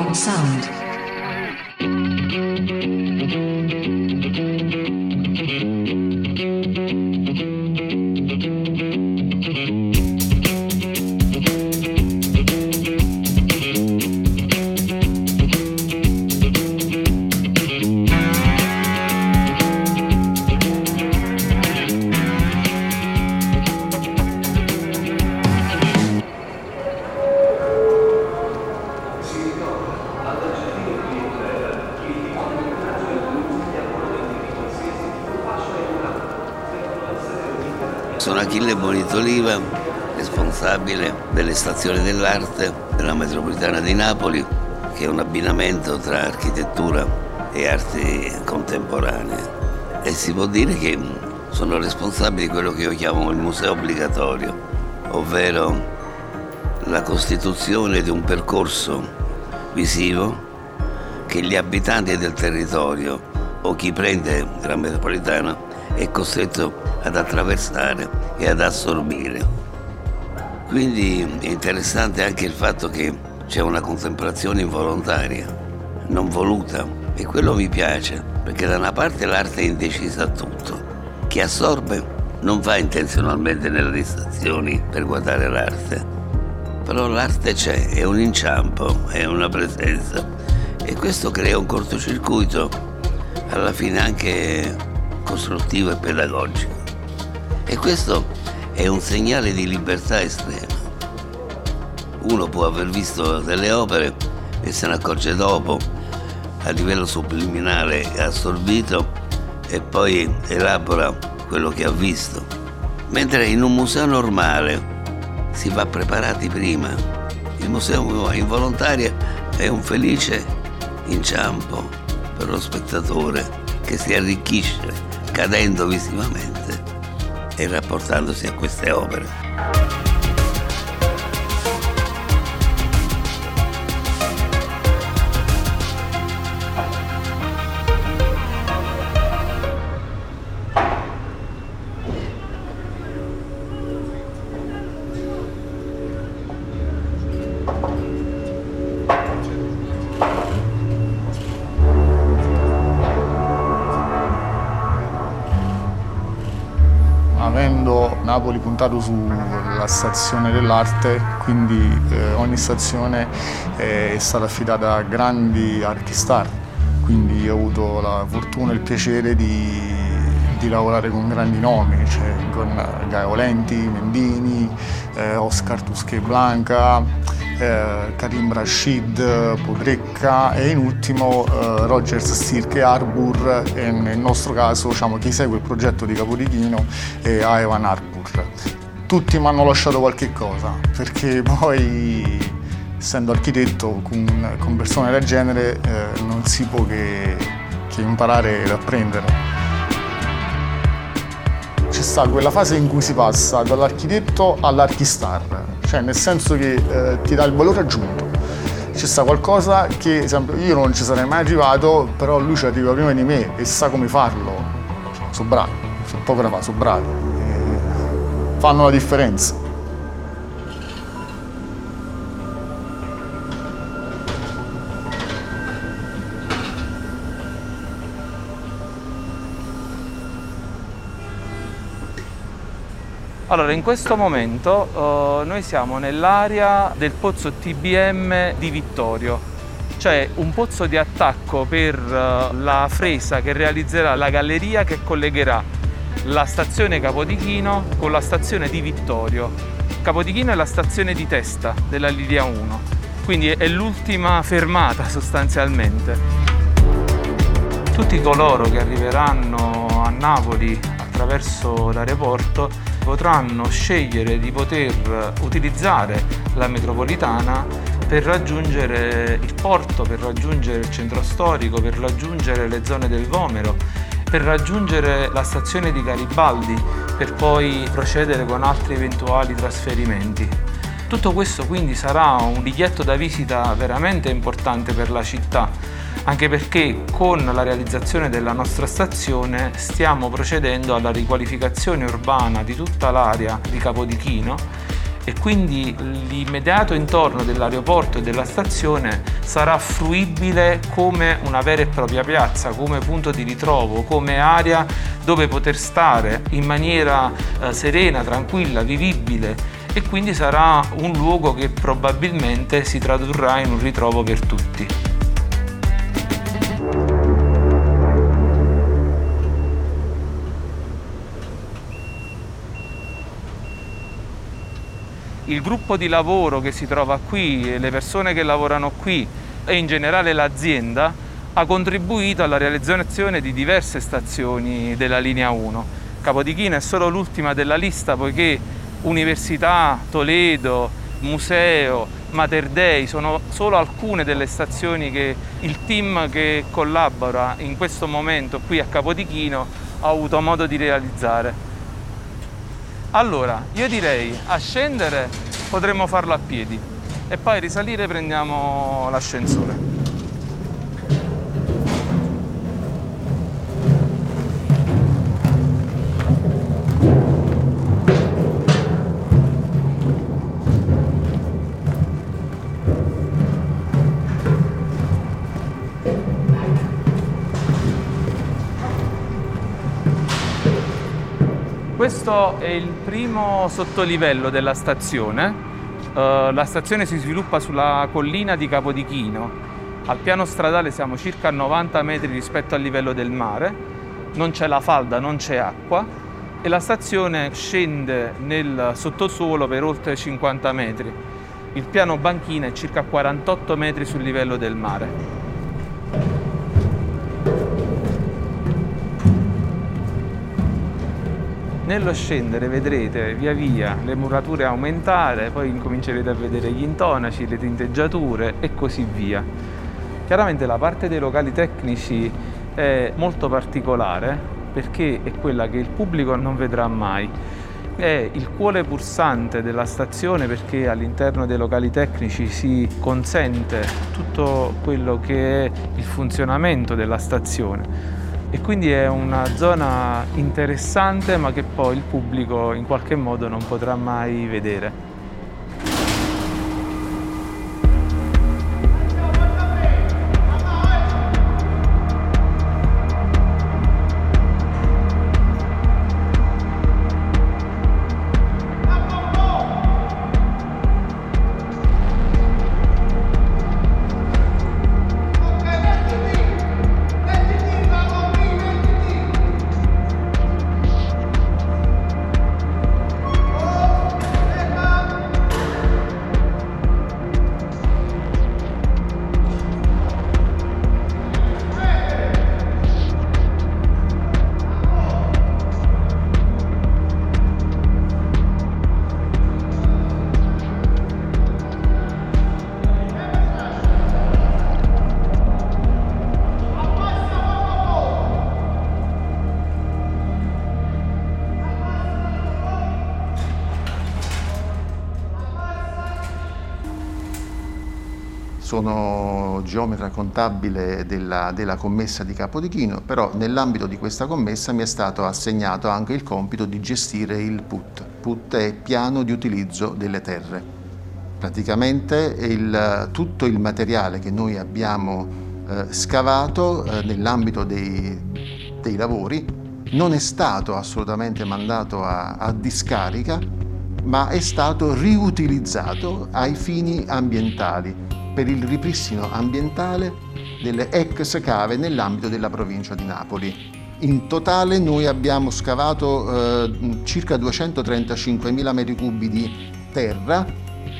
Underground Sound. Responsabile delle stazioni dell'arte della metropolitana di Napoli, che è un abbinamento tra architettura e arti contemporanee. E si può dire che sono responsabile di quello che io chiamo il museo obbligatorio, ovvero la costituzione di un percorso visivo che gli abitanti del territorio o chi prende la metropolitana è costretto ad attraversare e ad assorbire. Quindi è interessante anche il fatto che c'è una contemplazione involontaria, non voluta, e quello mi piace, perché da una parte l'arte è indecisa a tutto. Chi assorbe non va intenzionalmente nelle stazioni per guardare l'arte, però l'arte c'è, è un inciampo, è una presenza e questo crea un cortocircuito, alla fine anche costruttivo e pedagogico. E questo è un segnale di libertà estrema. Uno può aver visto delle opere e se ne accorge dopo, a livello subliminale assorbito, e poi elabora quello che ha visto. Mentre in un museo normale si va preparati prima. Il museo involontario è un felice inciampo per lo spettatore che si arricchisce cadendo visivamente e rapportandosi a queste opere. Napoli puntato sulla stazione dell'arte, quindi eh, ogni stazione è stata affidata a grandi artistar, quindi ho avuto la fortuna e il piacere di, di lavorare con grandi nomi, cioè con Gaio Lenti, Mendini, eh, Oscar Tusche Blanca, eh, Karim Rashid, Podrecca e in ultimo eh, Rogers Stirke Harbour. E nel nostro caso diciamo, chi segue il progetto di Capodichino è Aevan Harbour. Tutti mi hanno lasciato qualche cosa perché poi essendo architetto con, con persone del genere eh, non si può che, che imparare ed apprendere. C'è sta quella fase in cui si passa dall'architetto all'archistar, cioè nel senso che eh, ti dà il valore aggiunto. C'è sta qualcosa che, esempio, io non ci sarei mai arrivato, però lui ci arriva prima di me e sa come farlo. Sono bravi, sono da fare, sono bravi. E fanno la differenza. Allora, in questo momento uh, noi siamo nell'area del pozzo TBM di Vittorio, cioè un pozzo di attacco per uh, la fresa che realizzerà la galleria che collegherà la stazione Capodichino con la stazione di Vittorio. Capodichino è la stazione di testa della linea 1, quindi è l'ultima fermata sostanzialmente. Tutti coloro che arriveranno a Napoli attraverso l'aeroporto potranno scegliere di poter utilizzare la metropolitana per raggiungere il porto, per raggiungere il centro storico, per raggiungere le zone del Vomero, per raggiungere la stazione di Garibaldi, per poi procedere con altri eventuali trasferimenti. Tutto questo quindi sarà un biglietto da visita veramente importante per la città anche perché con la realizzazione della nostra stazione stiamo procedendo alla riqualificazione urbana di tutta l'area di Capodichino e quindi l'immediato intorno dell'aeroporto e della stazione sarà fruibile come una vera e propria piazza, come punto di ritrovo, come area dove poter stare in maniera eh, serena, tranquilla, vivibile e quindi sarà un luogo che probabilmente si tradurrà in un ritrovo per tutti. Il gruppo di lavoro che si trova qui, le persone che lavorano qui e in generale l'azienda ha contribuito alla realizzazione di diverse stazioni della linea 1. Capodichino è solo l'ultima della lista poiché Università, Toledo, Museo, Mater Dei sono solo alcune delle stazioni che il team che collabora in questo momento qui a Capodichino ha avuto modo di realizzare. Allora, io direi a scendere potremmo farlo a piedi e poi risalire prendiamo l'ascensore. Questo è il primo sottolivello della stazione. Uh, la stazione si sviluppa sulla collina di Capodichino. Al piano stradale siamo circa a 90 metri rispetto al livello del mare. Non c'è la falda, non c'è acqua e la stazione scende nel sottosuolo per oltre 50 metri. Il piano banchina è circa 48 metri sul livello del mare. Nello scendere vedrete via via le murature aumentare, poi incomincerete a vedere gli intonaci, le tinteggiature e così via. Chiaramente la parte dei locali tecnici è molto particolare perché è quella che il pubblico non vedrà mai. È il cuore pulsante della stazione perché all'interno dei locali tecnici si consente tutto quello che è il funzionamento della stazione e quindi è una zona interessante ma che poi il pubblico in qualche modo non potrà mai vedere. Sono geometra contabile della, della, commessa di Capodichino, però nell'ambito di questa commessa mi è stato assegnato anche il compito di gestire il PUT. PUT è piano di utilizzo delle terre. Praticamente il, tutto il materiale che noi abbiamo eh, scavato eh, nell'ambito dei, dei, lavori non è stato assolutamente mandato a, a discarica, ma è stato riutilizzato ai fini ambientali per il ripristino ambientale delle ex cave nell'ambito della provincia di Napoli. In totale noi abbiamo scavato eh, circa 235.000 metri cubi di terra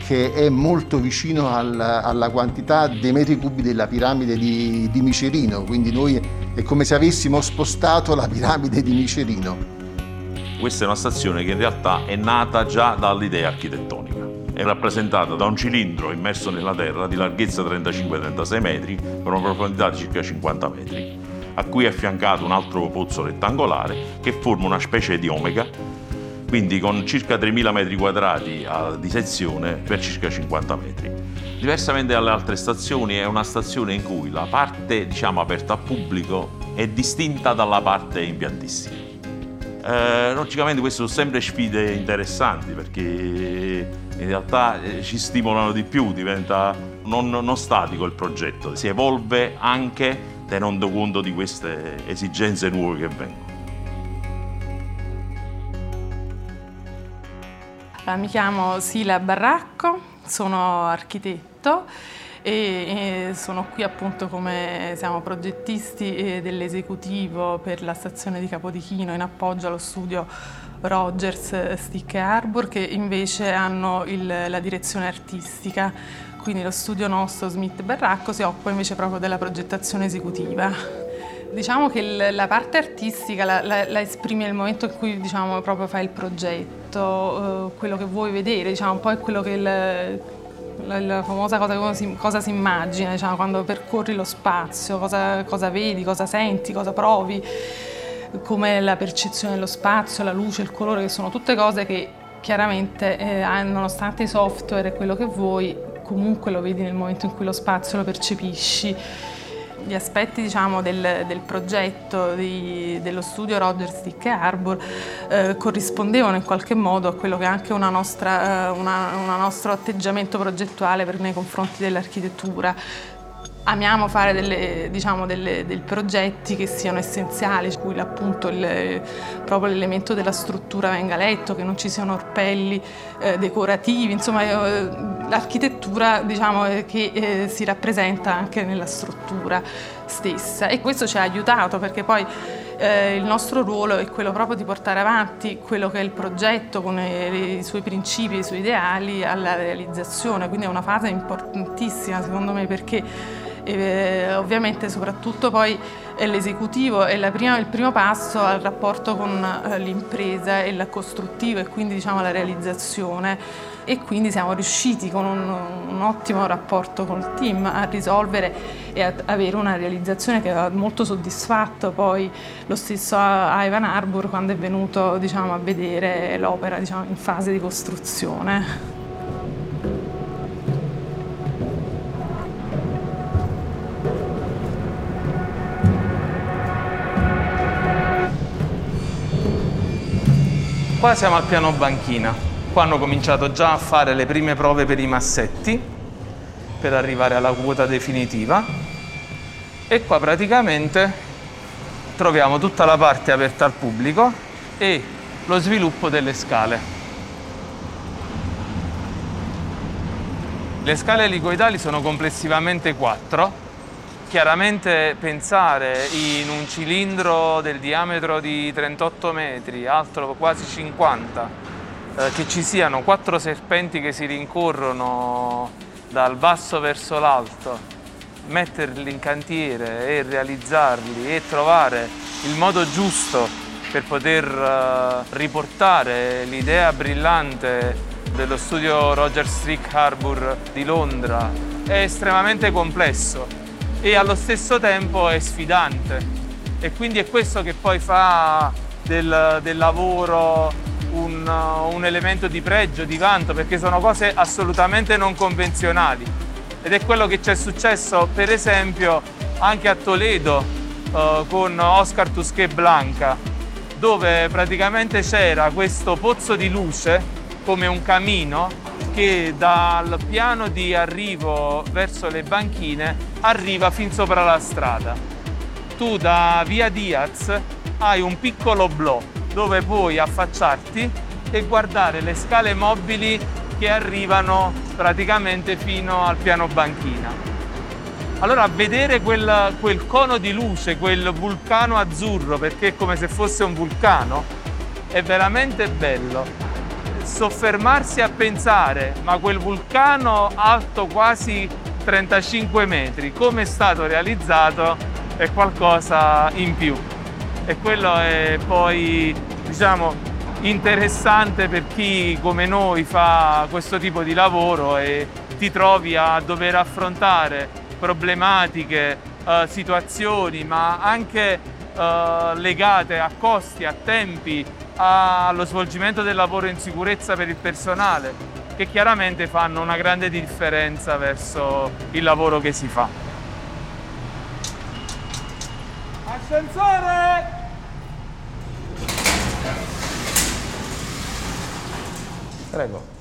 che è molto vicino al, alla quantità dei metri cubi della piramide di, di Micerino, quindi noi è come se avessimo spostato la piramide di Micerino. Questa è una stazione che in realtà è nata già dall'idea architettonica è rappresentata da un cilindro immerso nella terra di larghezza 35-36 metri con una profondità di circa 50 metri, a cui è affiancato un altro pozzo rettangolare che forma una specie di omega, quindi con circa 3.000 metri quadrati di sezione per circa 50 metri. Diversamente dalle altre stazioni è una stazione in cui la parte diciamo, aperta al pubblico è distinta dalla parte impiantistica. Eh, logicamente queste sono sempre sfide interessanti perché in realtà eh, ci stimolano di più, diventa non, non statico il progetto, si evolve anche tenendo conto di queste esigenze nuove che vengono. Mi chiamo Sila Barracco, sono architetto e sono qui appunto come siamo progettisti dell'esecutivo per la stazione di Capodichino in appoggio allo studio Rogers Stick Arbor che invece hanno il, la direzione artistica quindi lo studio nostro Smith Barracco si occupa invece proprio della progettazione esecutiva. Diciamo che la parte artistica la, la, la esprime nel momento in cui diciamo, proprio fai il progetto, eh, quello che vuoi vedere, diciamo, poi quello che il, la, la, famosa cosa che si, cosa si immagina, diciamo, quando percorri lo spazio, cosa, cosa, vedi, cosa senti, cosa provi, come la percezione dello spazio, la luce, il colore, che sono tutte cose che chiaramente, eh, nonostante i software e quello che vuoi, comunque lo vedi nel momento in cui lo spazio lo percepisci. Gli aspetti diciamo, del, del, progetto di, dello studio Rogers Dick Arbor eh, corrispondevano in qualche modo a quello che è anche un eh, nostro atteggiamento progettuale per, nei confronti dell'architettura Amiamo fare delle, diciamo, delle, dei progetti che siano essenziali, cui appunto il, proprio l'elemento della struttura venga letto, che non ci siano orpelli eh, decorativi, insomma eh, l'architettura diciamo, eh, che eh, si rappresenta anche nella struttura stessa. E questo ci ha aiutato perché poi eh, il nostro ruolo è quello proprio di portare avanti quello che è il progetto con i, i suoi principi, i suoi ideali alla realizzazione, quindi è una fase importantissima secondo me perché e, ovviamente soprattutto poi l'esecutivo è prima, il primo passo al rapporto con eh, l'impresa e il costruttivo e quindi diciamo la realizzazione e quindi siamo riusciti con un, un ottimo rapporto col team a risolvere e a avere una realizzazione che ha molto soddisfatto poi lo stesso Ivan Harbour quando è venuto diciamo, a vedere l'opera diciamo, in fase di costruzione. Qua siamo al piano banchina. Qua hanno cominciato già a fare le prime prove per i massetti per arrivare alla quota definitiva. E qua praticamente troviamo tutta la parte aperta al pubblico e lo sviluppo delle scale. Le scale elicoidali sono complessivamente quattro Chiaramente pensare in un cilindro del diametro di 38 metri, altro quasi 50, eh, che ci siano quattro serpenti che si rincorrono dal basso verso l'alto, metterli in cantiere e realizzarli e trovare il modo giusto per poter eh, riportare l'idea brillante dello studio Roger Strick Harbour di Londra. È estremamente complesso e allo stesso tempo è sfidante. E quindi è questo che poi fa del, del lavoro un, un, elemento di pregio, di vanto, perché sono cose assolutamente non convenzionali ed è quello che ci è successo per esempio anche a Toledo eh, con Oscar Tusquet Blanca dove praticamente c'era questo pozzo di luce come un camino che dal piano di arrivo verso le banchine arriva fin sopra la strada. Tu da via Diaz hai un piccolo blò dove puoi affacciarti e guardare le scale mobili che arrivano praticamente fino al piano banchina. Allora vedere quel, quel cono di luce, quel vulcano azzurro, perché è come se fosse un vulcano, è veramente bello soffermarsi a pensare, ma quel vulcano alto quasi 35 metri, come è stato realizzato, è qualcosa in più. E quello è poi, diciamo, interessante per chi come noi fa questo tipo di lavoro e ti trovi a dover affrontare problematiche, eh, situazioni, ma anche eh, legate a costi, a tempi, allo svolgimento del lavoro in sicurezza per il personale, che chiaramente fanno una grande differenza verso il lavoro che si fa. Ascensore! Prego.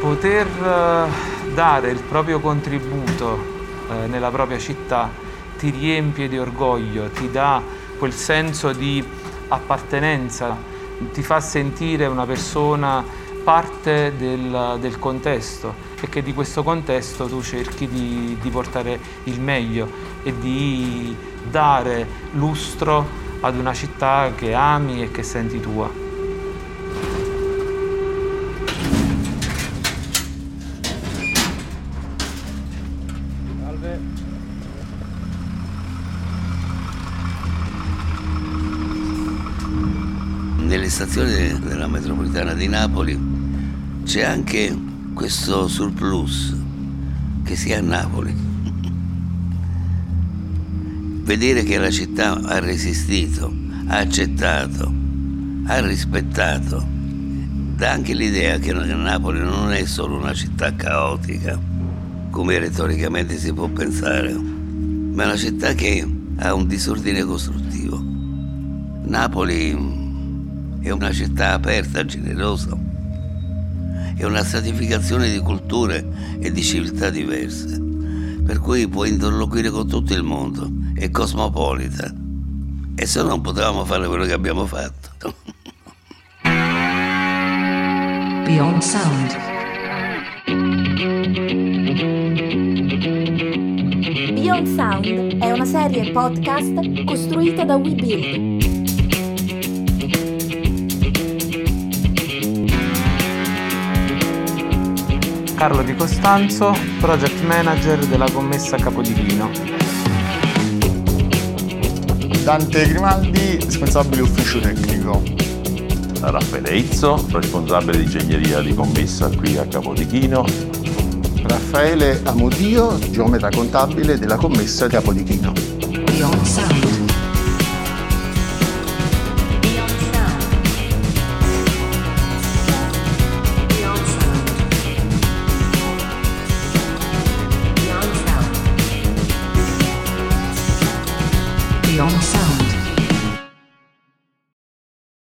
Poter eh, dare il proprio contributo eh, nella propria città ti riempie di orgoglio, ti dà quel senso di appartenenza, ti fa sentire una persona parte del, del, contesto e che di questo contesto tu cerchi di, di portare il meglio e di dare lustro ad una città che ami e che senti tua. Nelle stazioni della metropolitana di Napoli c'è anche questo surplus che si ha a Napoli. Vedere che la città ha resistito, ha accettato, ha rispettato, dà anche l'idea che Napoli non è solo una città caotica, come retoricamente si può pensare, ma è una città che ha un disordine costruttivo. Napoli è una città aperta, generosa, è una stratificazione di culture e di civiltà diverse, per cui può interloquire con tutto il mondo, è cosmopolita. E se no non potevamo fare quello che abbiamo fatto. Beyond Sound. Beyond Sound è una serie podcast costruita da WeBuild Carlo Di Costanzo, Project Manager della commessa Capodichino. Dante Grimaldi, responsabile ufficio tecnico. Raffaele Izzo, responsabile di ingegneria di commessa qui a Capodichino. Raffaele Amodio, geometra contabile della commessa Capodichino.